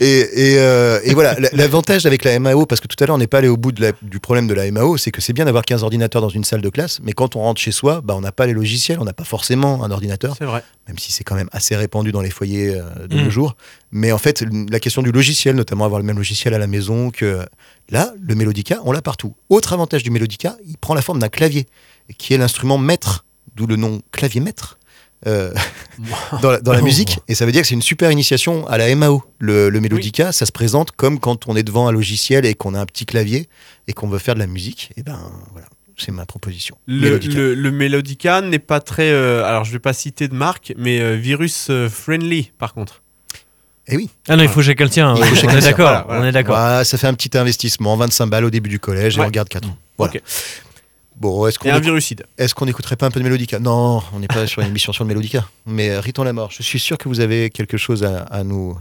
Et, et, euh, et voilà, l'avantage avec la MAO, parce que tout à l'heure on n'est pas allé au bout de la- du problème de la MAO, c'est que c'est bien d'avoir 15 ordinateurs dans une salle de classe, mais quand on rentre chez soi, bah, on n'a pas les logiciels, on n'a pas forcément un ordinateur. C'est vrai. même si c'est quand même assez répandu dans les foyers euh, de Mm. nos jours. Mais en fait, la question du logiciel, notamment avoir le même logiciel à la maison, que là, le Mélodica, on l'a partout. Autre avantage du Mélodica, il prend la forme d'un clavier, qui est l'instrument maître, d'où le nom clavier maître. euh, (laughs) dans la, dans la (laughs) Oh. musique et ça veut dire que c'est une super initiation à la MAO le, le Mélodica ça se présente comme quand on est devant un logiciel et qu'on a un petit clavier et qu'on veut faire de la musique et ben voilà c'est ma proposition Le, Mélodica. le, le Melodica n'est pas très. euh, alors, je vais pas citer de marque, mais euh, virus euh, friendly, par contre. Eh oui Ah non, il faut que chacun le tien. Il ouais. faut On est d'accord. Voilà, voilà. On est d'accord. Ça fait un petit investissement, 25 balles au début du collège et on garde 4 ans. Voilà. Bon, est-ce qu'on Et un écoute- virucide. est-ce qu'on n'écouterait pas un peu de Mélodica Non, on n'est pas sur une émission sur le Mélodica. Mais euh, Riton la mort, je suis sûr que vous avez quelque chose à, à nous.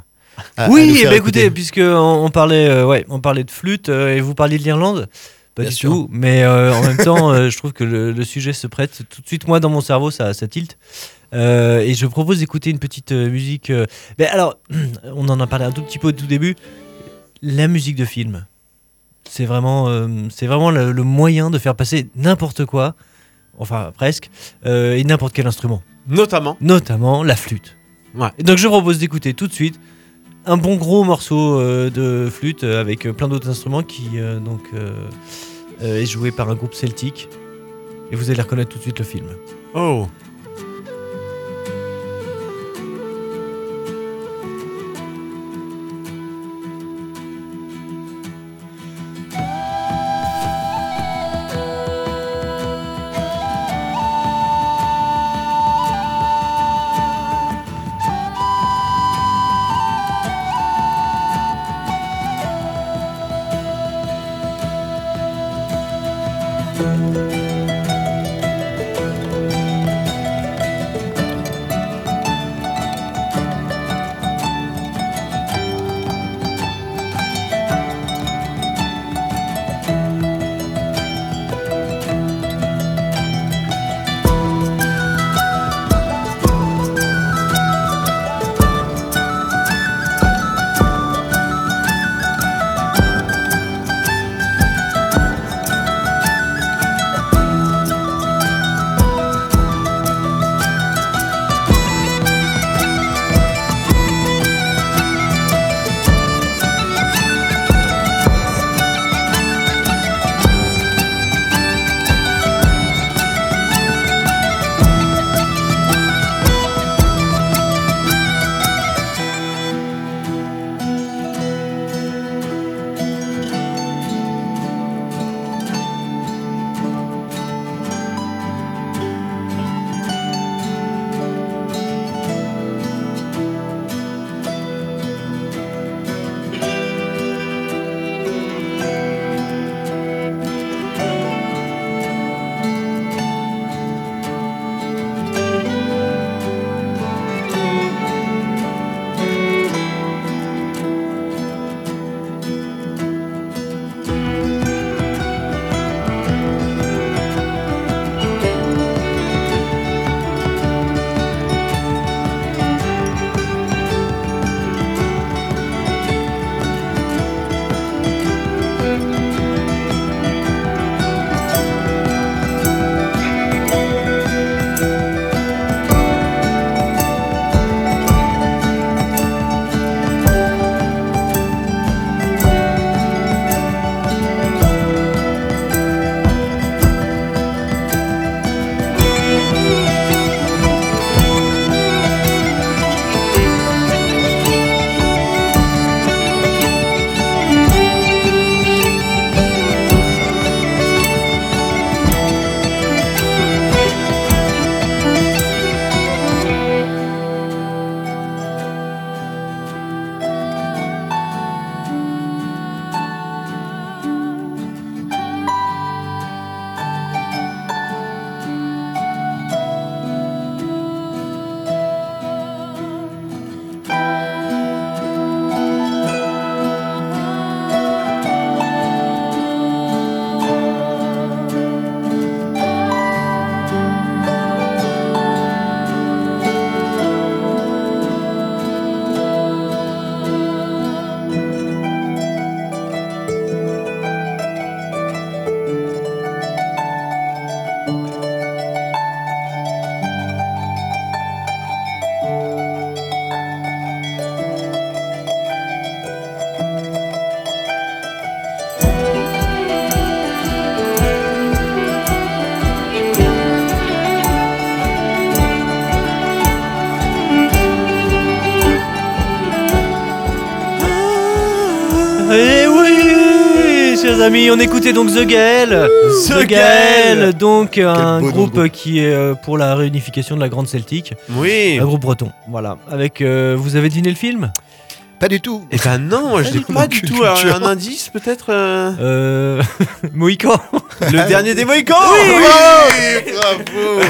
à- à nous oui, faire bah écoutez, puisque on, on parlait, euh, ouais, on parlait de flûte euh, et vous parliez de l'Irlande? Pas Bien du sûr. tout, mais euh, en même temps, je trouve que le, le sujet se prête. Tout de suite, moi, dans mon cerveau, ça, ça tilte. Et je propose d'écouter une petite musique. Mais alors, (clears throat) on en a parlé un tout petit peu au tout début. La musique de film, c'est vraiment, euh, c'est vraiment le, le moyen de faire passer n'importe quoi, enfin presque, euh, et n'importe quel instrument, Notamment. notamment la flûte. Ouais. Et donc je propose d'écouter tout de suite un bon gros morceau euh, de flûte avec plein d'autres instruments qui euh, donc euh, est joué par un groupe celtique. Et vous allez reconnaître tout de suite le film. Oh. Amis, on écoutait donc The Gael. The Gael, donc un groupe qui est euh, pour la réunification de la Grande Celtique. Oui. Un groupe breton, voilà. Avec, euh, vous avez deviné le film? Pas du tout. Eh ben non, je tout. pas du tout. Alors, un indice peut-être euh, Euh... (laughs) Mohican. Le dernier des Mohicans Oui, bravo.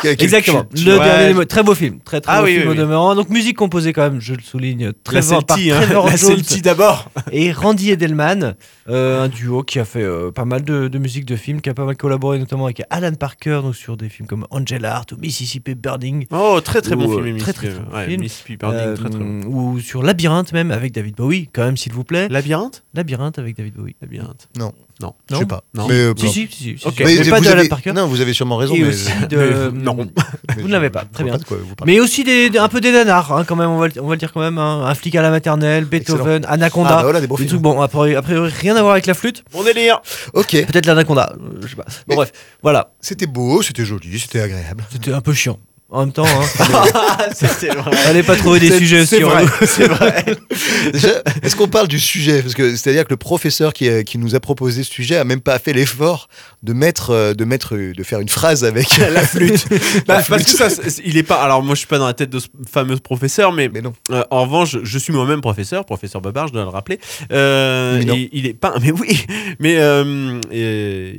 Quelle Exactement. Le Ouais. dernier des très beau film, très très Ah beau oui, film oui, au oui. demeurant. Donc musique composée quand même, je le souligne, très La Celti, hein. La Celti d'abord. et Randy Edelman, euh, un duo qui a fait euh, pas mal de, de musique de films, qui a pas mal collaboré notamment avec Alan Parker, donc sur des films comme Angel Heart ou Mississippi Burning. Oh, très très bon film. euh, très, très, très bon ouais, film. Mississippi Burning, Euh, très très bon. Ou sur Labyrinthe même avec David Bowie, quand même s'il vous plaît. Labyrinthe? Labyrinthe avec David Bowie. Labyrinthe. Non. Non. Je sais pas. Non. Mais, euh, Si, si, si, si, si. Ok. Mais, Mais pas vous de Alan avez- Parker. Non, vous avez sûrement raison. Et mais aussi de. non. (laughs) Vous ne l'avez pas, très bien. pas de quoi vous parlez. Mais aussi des, des- un peu des nanars, hein, quand même, on va, le- on va le dire quand même. hein. Un flic à la maternelle, Beethoven, Anaconda. Ah, bah voilà, des beaux des films. trucs, bon, a priori, a priori, rien à voir avec la flûte. Bon délire. Ok. Peut-être l'Anaconda, je sais pas. Bon, Mais- bref, voilà. C'était beau, c'était joli, c'était agréable. C'était un peu chiant. En même temps, hein, (laughs) vrai. fallait pas trouver des sujets c'est aussi vrai, c'est vrai. (laughs) Est-ce qu'on parle du sujet? Parce que c'est-à-dire que le professeur qui, a- qui nous a proposé ce sujet a même pas fait l'effort de mettre, euh, de mettre, euh, de faire une phrase avec (laughs) la flûte. Bah, La parce que ça, il est pas. Alors moi, je suis pas dans la tête de ce fameux professeur, mais, Mais non. euh, en revanche, je, suis moi-même professeur, professeur Babar, je dois le rappeler. Euh, Mais non. et il est pas. Mais oui. Mais euh, euh,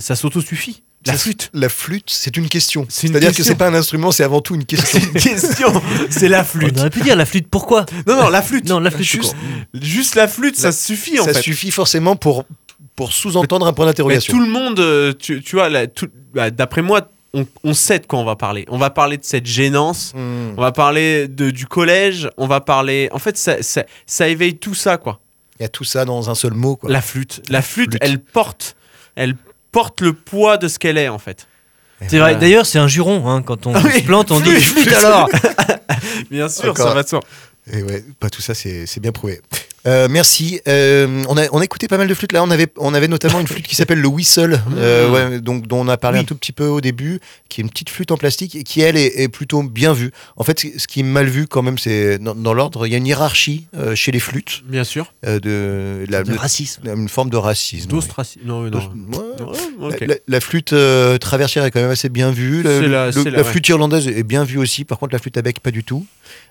ça s'auto-suffit. La Ça- flûte. La flûte, c'est une question. C'est une C'est-à-dire que c'est pas un instrument, c'est avant tout une (laughs) question. C'est une question. C'est la On flûte. aurait pu dire la flûte, pourquoi Non, non, la flûte. Non, la flûte, Juste, la flûte, ça suffit en ça fait. suffit forcément pour, pour sous-entendre un point d'interrogation. tout le monde, euh, tu, tu vois, bah, d'après moi, on, on sait de quoi on va parler. On va parler de cette gênance. Hmm. On va parler de, du collège, on va parler. En fait, ça, ça, ça éveille tout ça, quoi. Il y a tout ça dans un seul mot. Quoi. La flûte. La flûte, flûte. elle porte. Elle porte le poids de ce qu'elle est, en fait. C'est vrai, Ouais. d'ailleurs, c'est un juron. Hein, quand on Ah oui, se plante, on dit flûte, alors (laughs) Bien sûr, Encore. ça va de soi. Et ouais, pas tout ça, c'est c'est bien prouvé. Euh, merci. Euh, on, a, on a écouté pas mal de flûtes là. On avait, on avait notamment une flûte qui s'appelle le whistle, (laughs) euh, ouais, donc, dont on a parlé Oui. un tout petit peu au début, qui est une petite flûte en plastique et qui elle est, est plutôt bien vue. En fait, ce qui est mal vu quand même, c'est dans, dans l'ordre, il y a une hiérarchie euh, chez les flûtes Bien sûr. euh, de, la, de le- racisme. une forme de racisme. oui. D'ostracisme. Non, non. Ouais. La, la- la flûte euh, traversière est quand même assez bien vue. La- le- la ouais. flûte irlandaise est bien vue aussi. Par contre, la flûte à bec, pas du tout.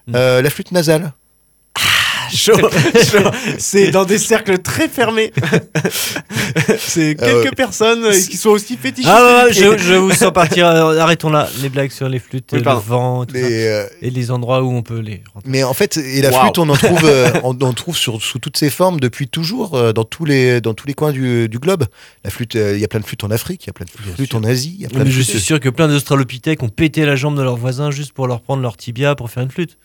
Mm. Euh, la flûte nasale. (laughs) Chaud, chaud. C'est dans des cercles très fermés. (laughs) C'est Ah quelques ouais. personnes euh, qui sont aussi fétichistes. Ah ouais, je, je (laughs) vous sens partir. euh, Arrêtons là les blagues sur les flûtes, Oui, le vent, tout ça. Mais, euh, et les endroits où on peut les. Mais en fait, et la flûte, on en trouve, euh, on, en trouve sur, sous toutes ses formes depuis toujours, dans tous les, dans tous les coins du, du globe. La flûte, il y a plein de flûtes en Afrique, il y a plein de flûtes en Asie, il y a plein de je flûtes. suis sûr que plein d'Australopithèques ont pété la jambe de leurs voisins juste pour leur prendre leur tibia pour faire une flûte.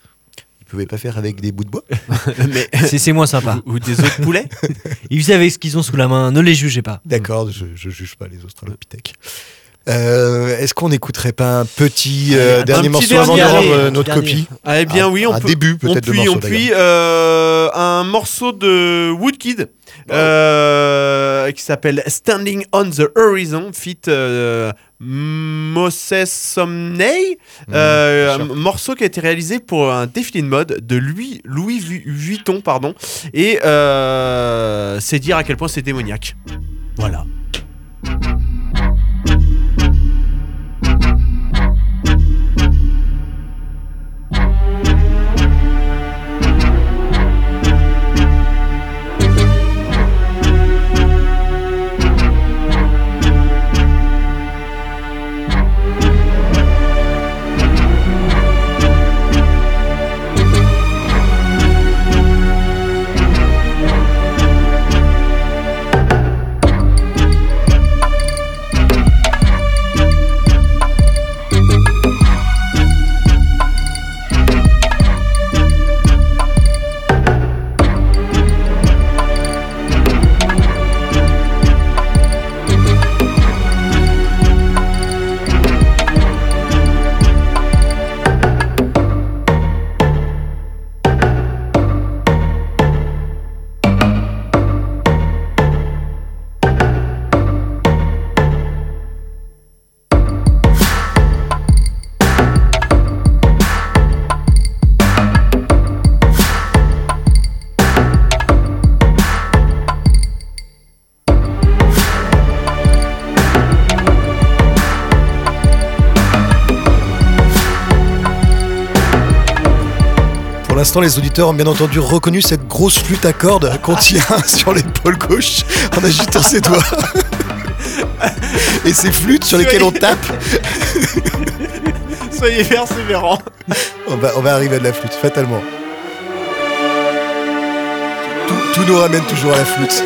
Ils pouvaient pas faire avec des bouts de bois. (laughs) Mais... (laughs) C'est moins sympa. Ou, ou des autres poulets. (laughs) Ils savaient ce qu'ils ont sous la main, ne les jugez pas. D'accord, je, je juge pas les Australopithèques. Euh, Est-ce qu'on n'écouterait pas un petit Allez, euh, un dernier petit morceau avant allez, euh, notre dernier. copie Ah, eh bien, Un- oui, on un peut. début on peut-être de morceau on puise euh, un morceau de Woodkid euh, qui s'appelle Standing on the Horizon, fit euh, Moses Somney, euh, sûr. un morceau qui a été réalisé pour un défilé de mode de Louis, Louis Vu- Vuitton, pardon, et euh, c'est dire à quel point c'est démoniaque. Voilà. L'instant, les auditeurs ont bien entendu reconnu cette grosse flûte à cordes qu'on tient (laughs) sur l'épaule gauche en agitant ses doigts. (laughs) Et ces flûtes sur lesquelles on tape, (laughs) Soyez persévérants. on va, on va arriver à de la flûte, fatalement. Tout, tout nous ramène toujours à la flûte.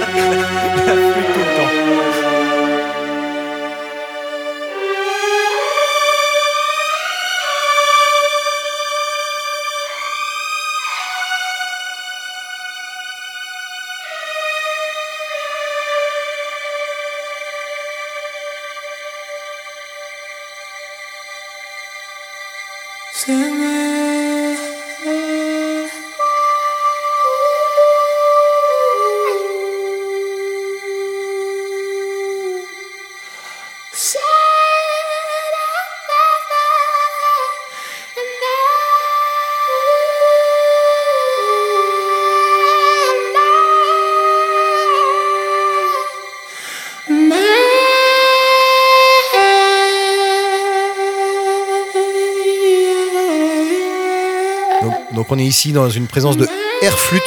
Donc, on est ici dans une présence de air flûte,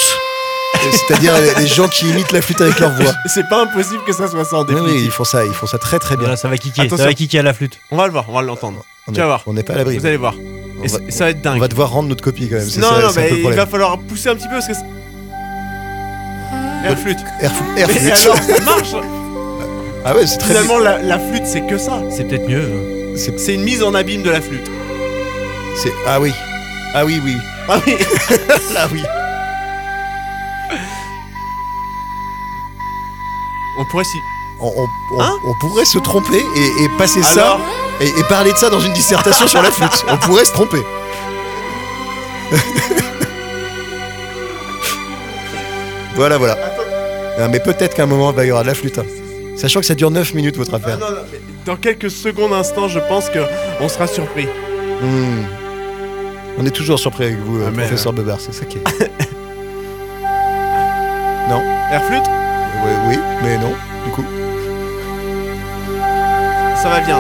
c'est-à-dire les- les gens qui imitent la flûte avec leur voix. (laughs) C'est pas impossible que ça soit ça en Oui, définitive. oui, ils font ça, ils font ça très très bien. Voilà, ça va kicker, Attention. ça va kicker à la flûte. On va le voir, on va l'entendre. On Tu vas voir. On n'est pas à l'abri. Vous allez voir. Et va- ça va être dingue. On va devoir rendre notre copie quand même. Non, ça- non, mais il va falloir pousser un petit peu parce que. c'est- Air flûte. Air, flûte- air Mais flûte. alors, ça (laughs) marche Ah ouais, c'est très Finalement, la, la flûte, c'est que ça. C'est peut-être mieux. hein. C'est une mise en abîme de la flûte. C'est ah oui, ah oui oui, Ah oui. (laughs) ah oui. On pourrait s'y. On, on- on- Hein on pourrait se tromper et, et passer Alors ça et, et parler de ça dans une dissertation sur la flûte. On pourrait se tromper. (laughs) voilà voilà. Ah, mais peut-être qu'à un moment il va y aura de la flûte. hein. Sachant que ça dure 9 minutes votre Ah affaire. non, non, mais dans quelques secondes, instants, je pense que on sera surpris. Hmm. On est toujours surpris avec vous, euh, Ah, professeur Bebard, c'est ça qui est. (laughs) non. Air flûte, Oui, oui, mais non, du coup. ça va bien.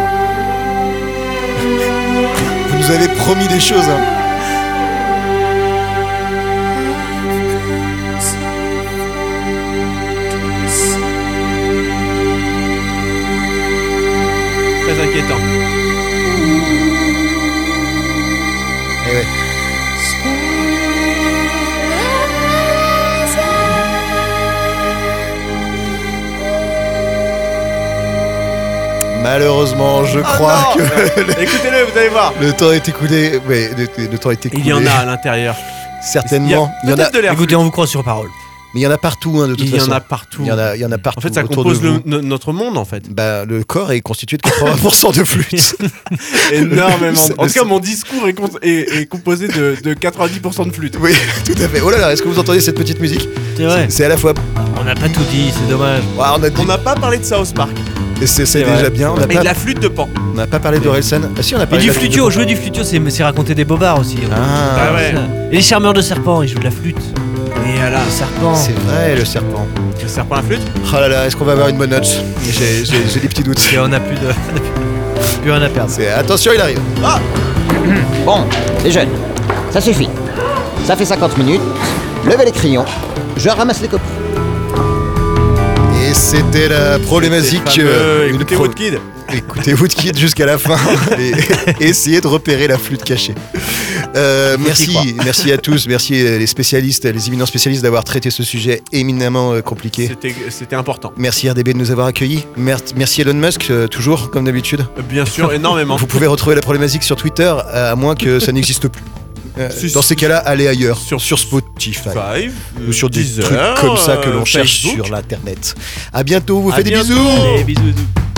Vous nous avez promis des choses. Hein. Très inquiétant. Malheureusement, je crois Oh non que le, (laughs) Écoutez-le, vous allez voir. le temps est écoulé. Ouais, le, le temps est écoulé. Il y en a à l'intérieur. certainement. Il y, en a, de l'air Écoutez, on vous croit sur parole. mais il y en a partout, hein, de toute Il y façon. en a partout. Il y en a, il y en a partout. En fait, ça autour compose le- notre monde, en fait. Bah, le corps est constitué de 80% de flûte. (laughs) Énormément. Le- En tout cas, mon discours est, con- est- est composé de, de 90% de flûte. Oui, (laughs) tout à fait. Oh là là, est-ce que vous entendez cette petite musique C'est vrai. C'est à la fois. On n'a pas tout dit, c'est dommage. Ah, on a dit. On n'a pas parlé de South Park. Et c'est déjà vrai. bien. On Et pas, de la flûte de pan. on n'a pas parlé d'Orelsan. Ah si, on a Et parlé du de flûte de flutio, jouer du flutio, c'est raconter des bobards aussi. Ah, Ah ouais. Et les charmeurs de serpents, ils jouent de la flûte. Et voilà. Le serpent. C'est vrai, le serpent. Le serpent à la flûte Oh là là, est-ce qu'on va avoir une bonne note? J'ai des petits doutes. Et on a plus de. (laughs) on a plus- rien à perdre. C'est- Attention, il arrive. (coughs) Bon, les jeunes, ça suffit. Ça fait 50 minutes. Levez les crayons. Je ramasse les copies. C'était la problématique. Euh, Écoutez pro- Woodkid. Écoutez Woodkid jusqu'à la fin (laughs) et essayez de repérer la flûte cachée. Euh, merci, merci à tous, merci euh, les spécialistes, les éminents spécialistes d'avoir traité ce sujet éminemment compliqué. C'était- important. Merci RDB de nous avoir accueillis. Mer- Merci Elon Musk, toujours comme d'habitude. Bien sûr, énormément. Vous pouvez retrouver la problématique sur Twitter, à moins que ça n'existe plus. Euh, dans ces cas-là, allez ailleurs, sur- sur, Spotify. Five, Ou sur des Deezer, trucs comme ça que l'on euh, cherche Facebook. sur l'internet. À bientôt, vous faites des bientôt. bisous. Allez, bisous. bisous.